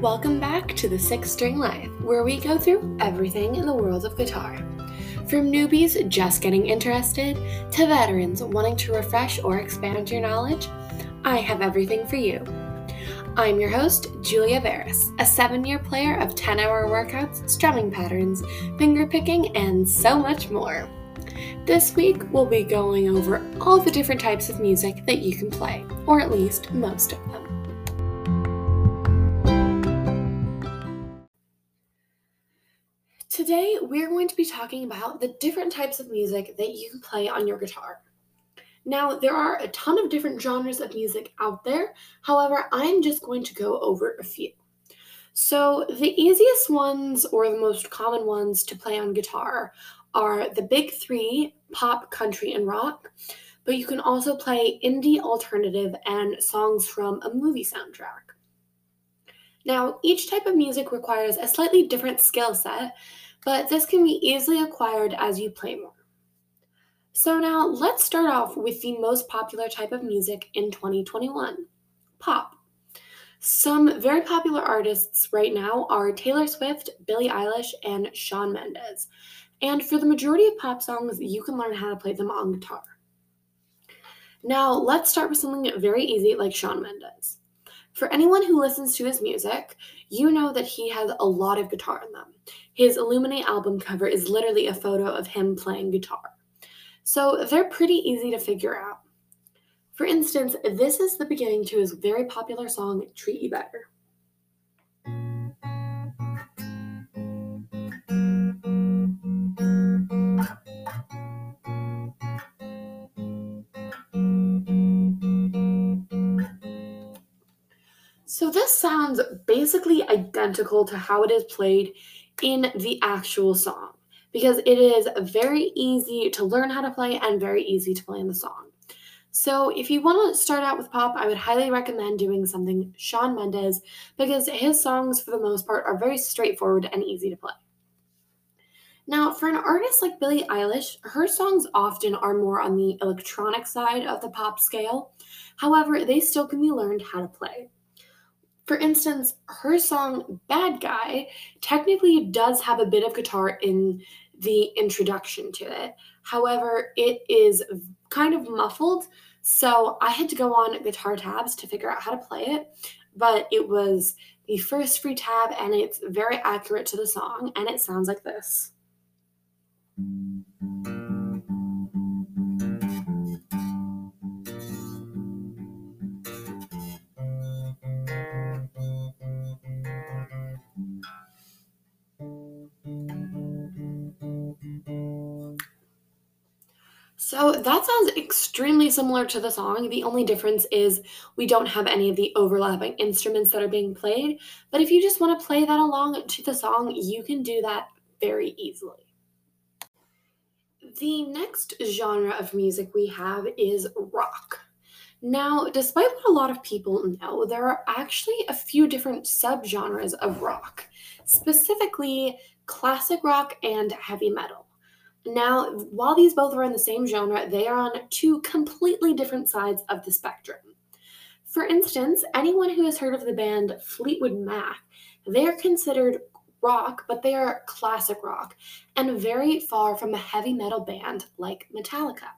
Welcome back to the Six String Life, where we go through everything in the world of guitar. From newbies just getting interested to veterans wanting to refresh or expand your knowledge, I have everything for you. I'm your host, Julia Veras, a seven year player of 10 hour workouts, strumming patterns, finger picking, and so much more. This week, we'll be going over all the different types of music that you can play, or at least most of them. Today, we're going to be talking about the different types of music that you can play on your guitar. Now, there are a ton of different genres of music out there, however, I'm just going to go over a few. So, the easiest ones or the most common ones to play on guitar are the big three pop, country, and rock, but you can also play indie, alternative, and songs from a movie soundtrack. Now, each type of music requires a slightly different skill set, but this can be easily acquired as you play more. So, now let's start off with the most popular type of music in 2021 pop. Some very popular artists right now are Taylor Swift, Billie Eilish, and Shawn Mendes. And for the majority of pop songs, you can learn how to play them on guitar. Now, let's start with something very easy like Shawn Mendes. For anyone who listens to his music, you know that he has a lot of guitar in them. His Illuminate album cover is literally a photo of him playing guitar. So they're pretty easy to figure out. For instance, this is the beginning to his very popular song, Treat You Better. So this sounds basically identical to how it is played in the actual song because it is very easy to learn how to play and very easy to play in the song. So if you want to start out with pop, I would highly recommend doing something Shawn Mendes because his songs for the most part are very straightforward and easy to play. Now, for an artist like Billie Eilish, her songs often are more on the electronic side of the pop scale. However, they still can be learned how to play. For instance, her song Bad Guy technically does have a bit of guitar in the introduction to it. However, it is kind of muffled, so I had to go on guitar tabs to figure out how to play it. But it was the first free tab, and it's very accurate to the song, and it sounds like this. So that sounds extremely similar to the song. The only difference is we don't have any of the overlapping instruments that are being played. But if you just want to play that along to the song, you can do that very easily. The next genre of music we have is rock. Now, despite what a lot of people know, there are actually a few different subgenres of rock, specifically classic rock and heavy metal. Now, while these both are in the same genre, they are on two completely different sides of the spectrum. For instance, anyone who has heard of the band Fleetwood Mac, they are considered rock, but they are classic rock and very far from a heavy metal band like Metallica.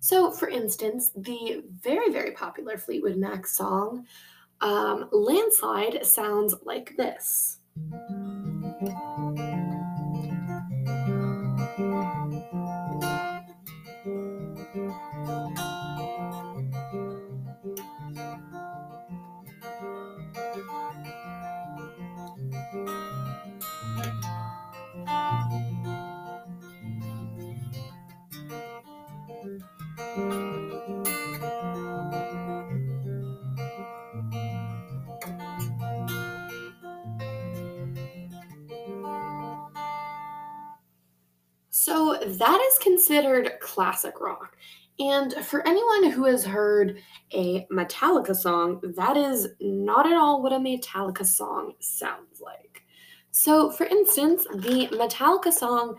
So, for instance, the very, very popular Fleetwood Mac song, um, Landslide, sounds like this. That is considered classic rock. And for anyone who has heard a Metallica song, that is not at all what a Metallica song sounds like. So, for instance, the Metallica song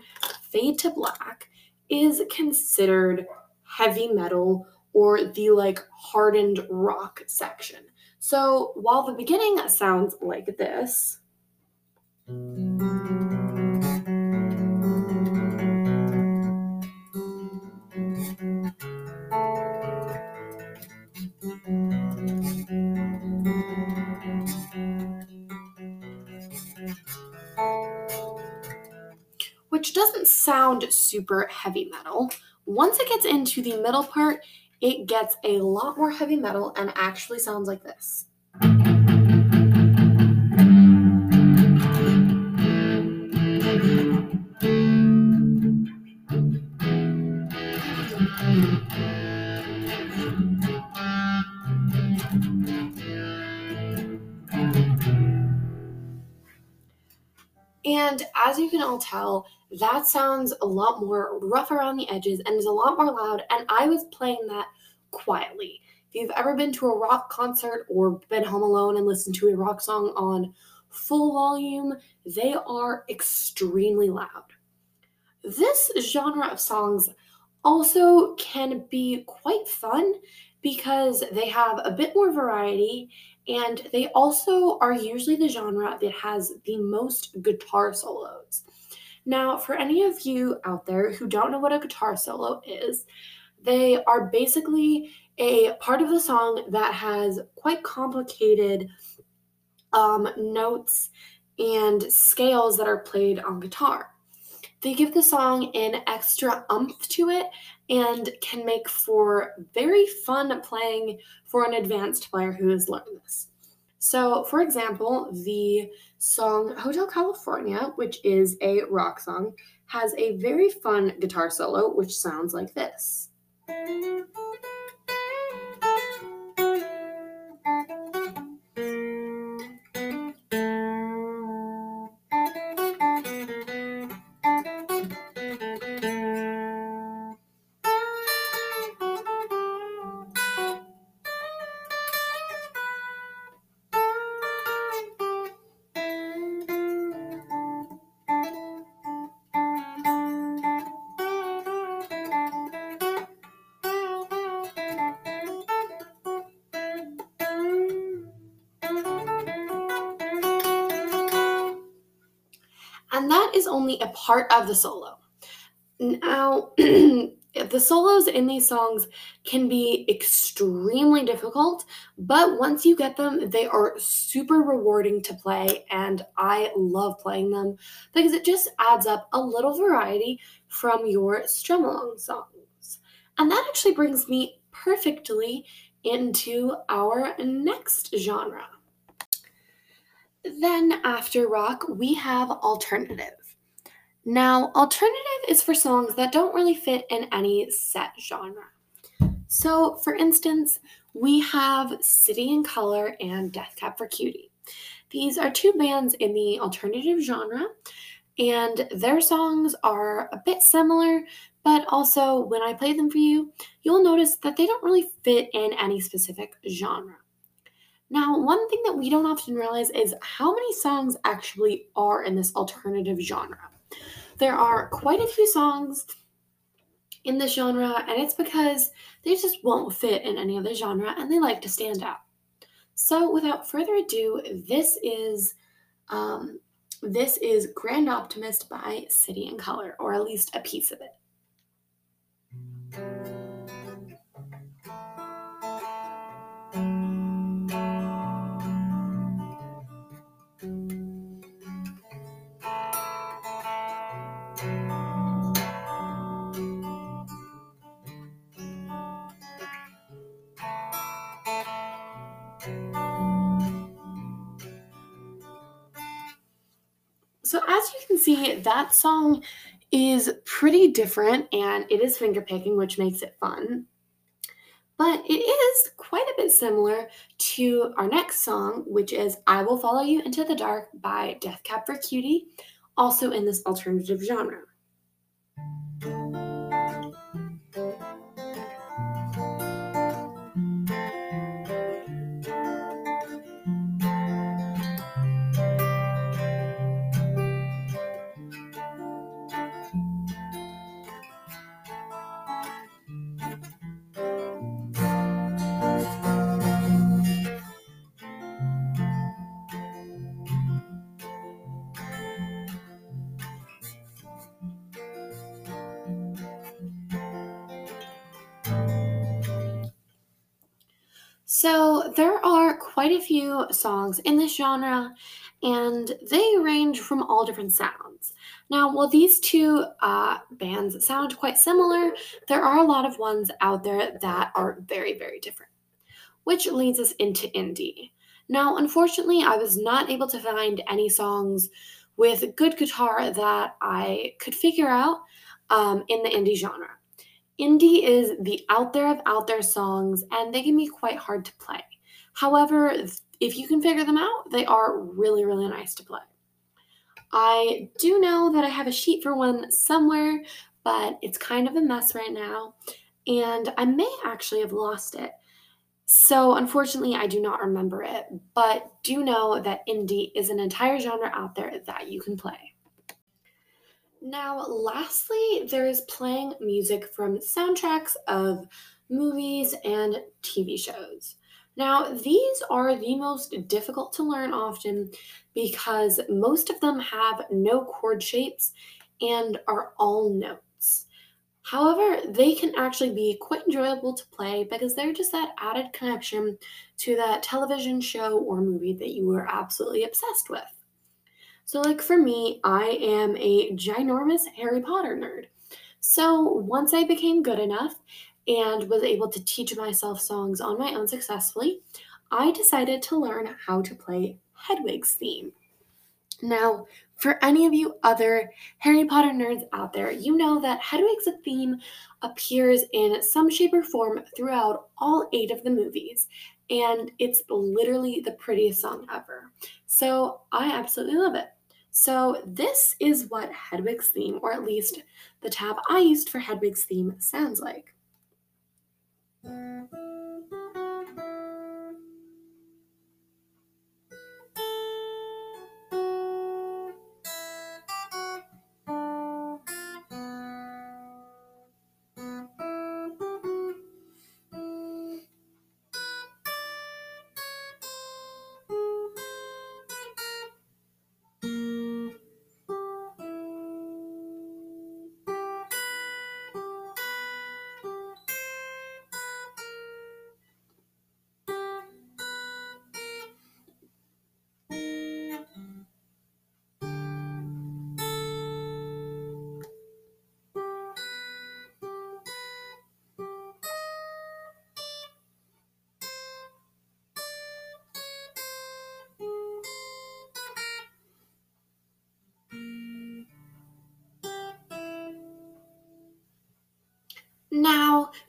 Fade to Black is considered heavy metal or the like hardened rock section. So while the beginning sounds like this, which doesn't sound super heavy metal. Once it gets into the middle part, it gets a lot more heavy metal and actually sounds like this. And as you can all tell, that sounds a lot more rough around the edges and is a lot more loud. And I was playing that quietly. If you've ever been to a rock concert or been home alone and listened to a rock song on full volume, they are extremely loud. This genre of songs also can be quite fun because they have a bit more variety and they also are usually the genre that has the most guitar solos. Now, for any of you out there who don't know what a guitar solo is, they are basically a part of the song that has quite complicated um, notes and scales that are played on guitar. They give the song an extra umph to it and can make for very fun playing for an advanced player who has learned this. So, for example, the song Hotel California, which is a rock song, has a very fun guitar solo, which sounds like this. Is only a part of the solo. Now, the solos in these songs can be extremely difficult, but once you get them, they are super rewarding to play, and I love playing them because it just adds up a little variety from your strum along songs. And that actually brings me perfectly into our next genre. Then, after rock, we have alternative. Now, alternative is for songs that don't really fit in any set genre. So, for instance, we have City and Colour and Death Cab for Cutie. These are two bands in the alternative genre, and their songs are a bit similar, but also when I play them for you, you'll notice that they don't really fit in any specific genre. Now, one thing that we don't often realize is how many songs actually are in this alternative genre. There are quite a few songs in this genre, and it's because they just won't fit in any other genre and they like to stand out. So, without further ado, this is um, this is Grand Optimist by City and Colour, or at least a piece of it. So, as you can see, that song is pretty different and it is finger picking, which makes it fun. But it is quite a bit similar to our next song, which is I Will Follow You Into the Dark by Death Cab for Cutie, also in this alternative genre. There are quite a few songs in this genre, and they range from all different sounds. Now, while these two uh, bands sound quite similar, there are a lot of ones out there that are very, very different, which leads us into indie. Now, unfortunately, I was not able to find any songs with good guitar that I could figure out um, in the indie genre. Indie is the out there of out there songs, and they can be quite hard to play. However, if you can figure them out, they are really, really nice to play. I do know that I have a sheet for one somewhere, but it's kind of a mess right now, and I may actually have lost it. So, unfortunately, I do not remember it, but do know that indie is an entire genre out there that you can play. Now, lastly, there is playing music from soundtracks of movies and TV shows. Now, these are the most difficult to learn often because most of them have no chord shapes and are all notes. However, they can actually be quite enjoyable to play because they're just that added connection to that television show or movie that you were absolutely obsessed with. So, like for me, I am a ginormous Harry Potter nerd. So, once I became good enough and was able to teach myself songs on my own successfully, I decided to learn how to play Hedwig's theme. Now, for any of you other Harry Potter nerds out there, you know that Hedwig's theme appears in some shape or form throughout all eight of the movies, and it's literally the prettiest song ever. So I absolutely love it. So this is what Hedwig's theme, or at least the tab I used for Hedwig's theme, sounds like. Thank you.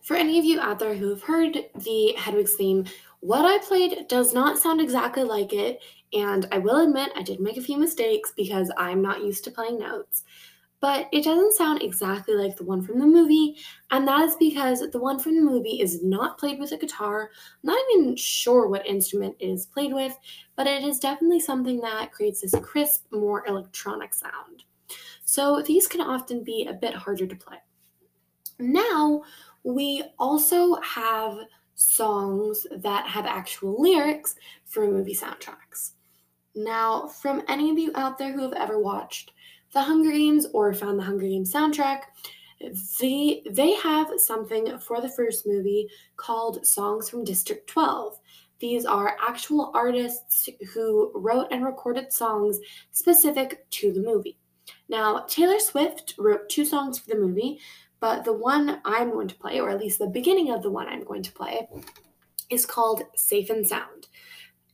For any of you out there who have heard the Hedwig's theme, what I played does not sound exactly like it, and I will admit I did make a few mistakes because I'm not used to playing notes. But it doesn't sound exactly like the one from the movie, and that is because the one from the movie is not played with a guitar. I'm not even sure what instrument it is played with, but it is definitely something that creates this crisp, more electronic sound. So these can often be a bit harder to play. Now, we also have songs that have actual lyrics for movie soundtracks. Now, from any of you out there who have ever watched The Hunger Games or found the Hunger Games soundtrack, they, they have something for the first movie called Songs from District 12. These are actual artists who wrote and recorded songs specific to the movie. Now, Taylor Swift wrote two songs for the movie, but the one I'm going to play, or at least the beginning of the one I'm going to play, is called Safe and Sound.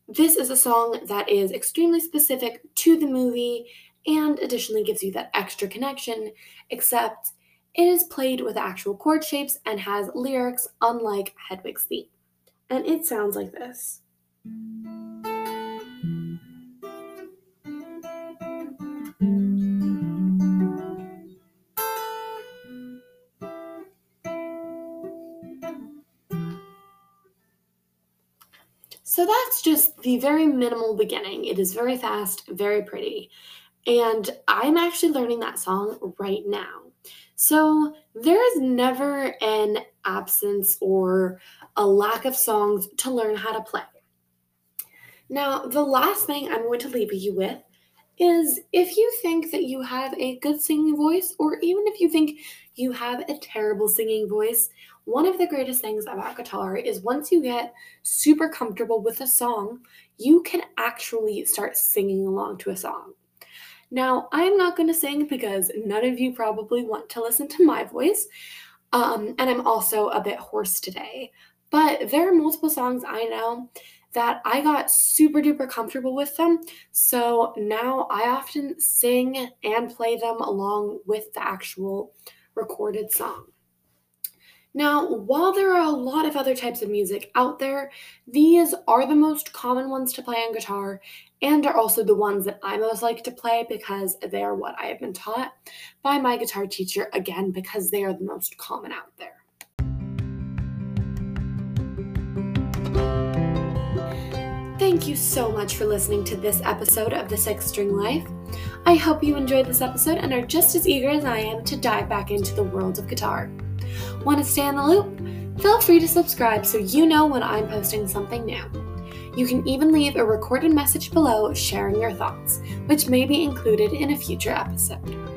This is a song that is extremely specific to the movie and additionally gives you that extra connection, except it is played with actual chord shapes and has lyrics unlike Hedwig's theme. And it sounds like this. Just the very minimal beginning. It is very fast, very pretty. And I'm actually learning that song right now. So there is never an absence or a lack of songs to learn how to play. Now, the last thing I'm going to leave you with is if you think that you have a good singing voice, or even if you think you have a terrible singing voice, one of the greatest things about guitar is once you get super comfortable with a song, you can actually start singing along to a song. Now, I'm not going to sing because none of you probably want to listen to my voice, um, and I'm also a bit hoarse today. But there are multiple songs I know that I got super duper comfortable with them. So now I often sing and play them along with the actual recorded song. Now, while there are a lot of other types of music out there, these are the most common ones to play on guitar and are also the ones that I most like to play because they are what I have been taught by my guitar teacher, again, because they are the most common out there. Thank you so much for listening to this episode of The Six String Life. I hope you enjoyed this episode and are just as eager as I am to dive back into the world of guitar. Want to stay in the loop? Feel free to subscribe so you know when I'm posting something new. You can even leave a recorded message below sharing your thoughts, which may be included in a future episode.